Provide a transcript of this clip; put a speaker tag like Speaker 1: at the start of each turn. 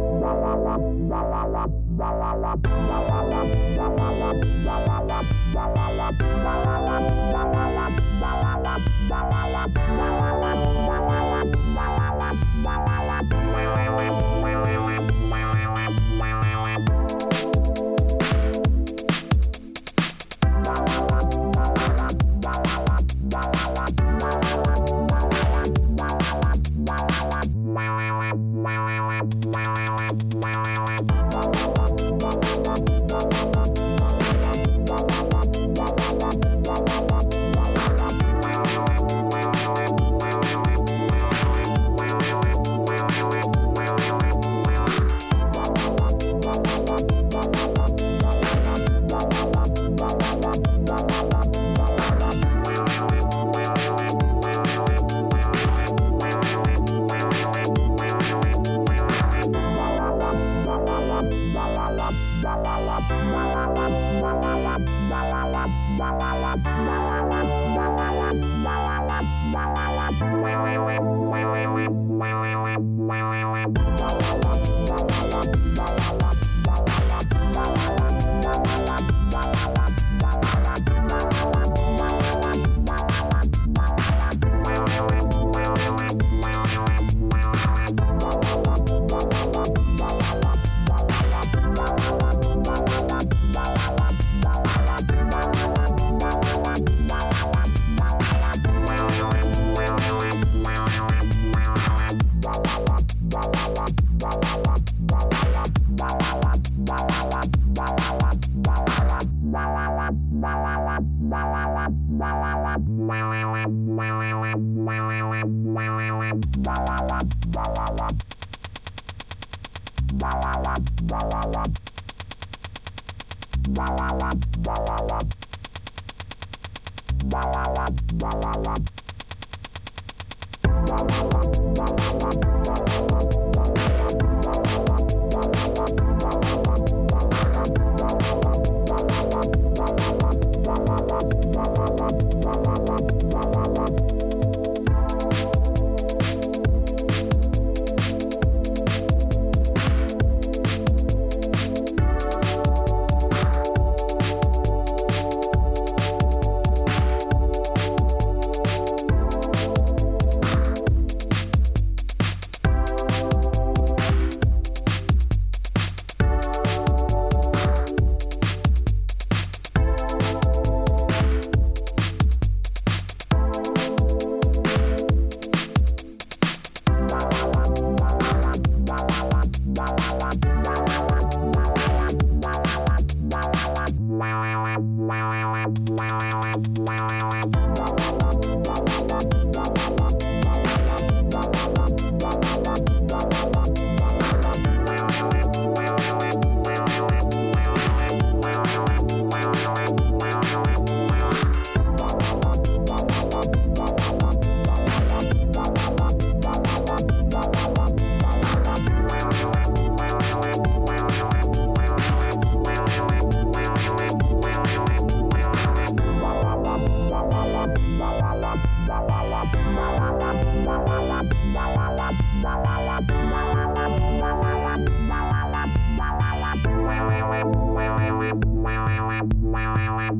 Speaker 1: la la la la Wow, wow, wow. Wow, wow, wow.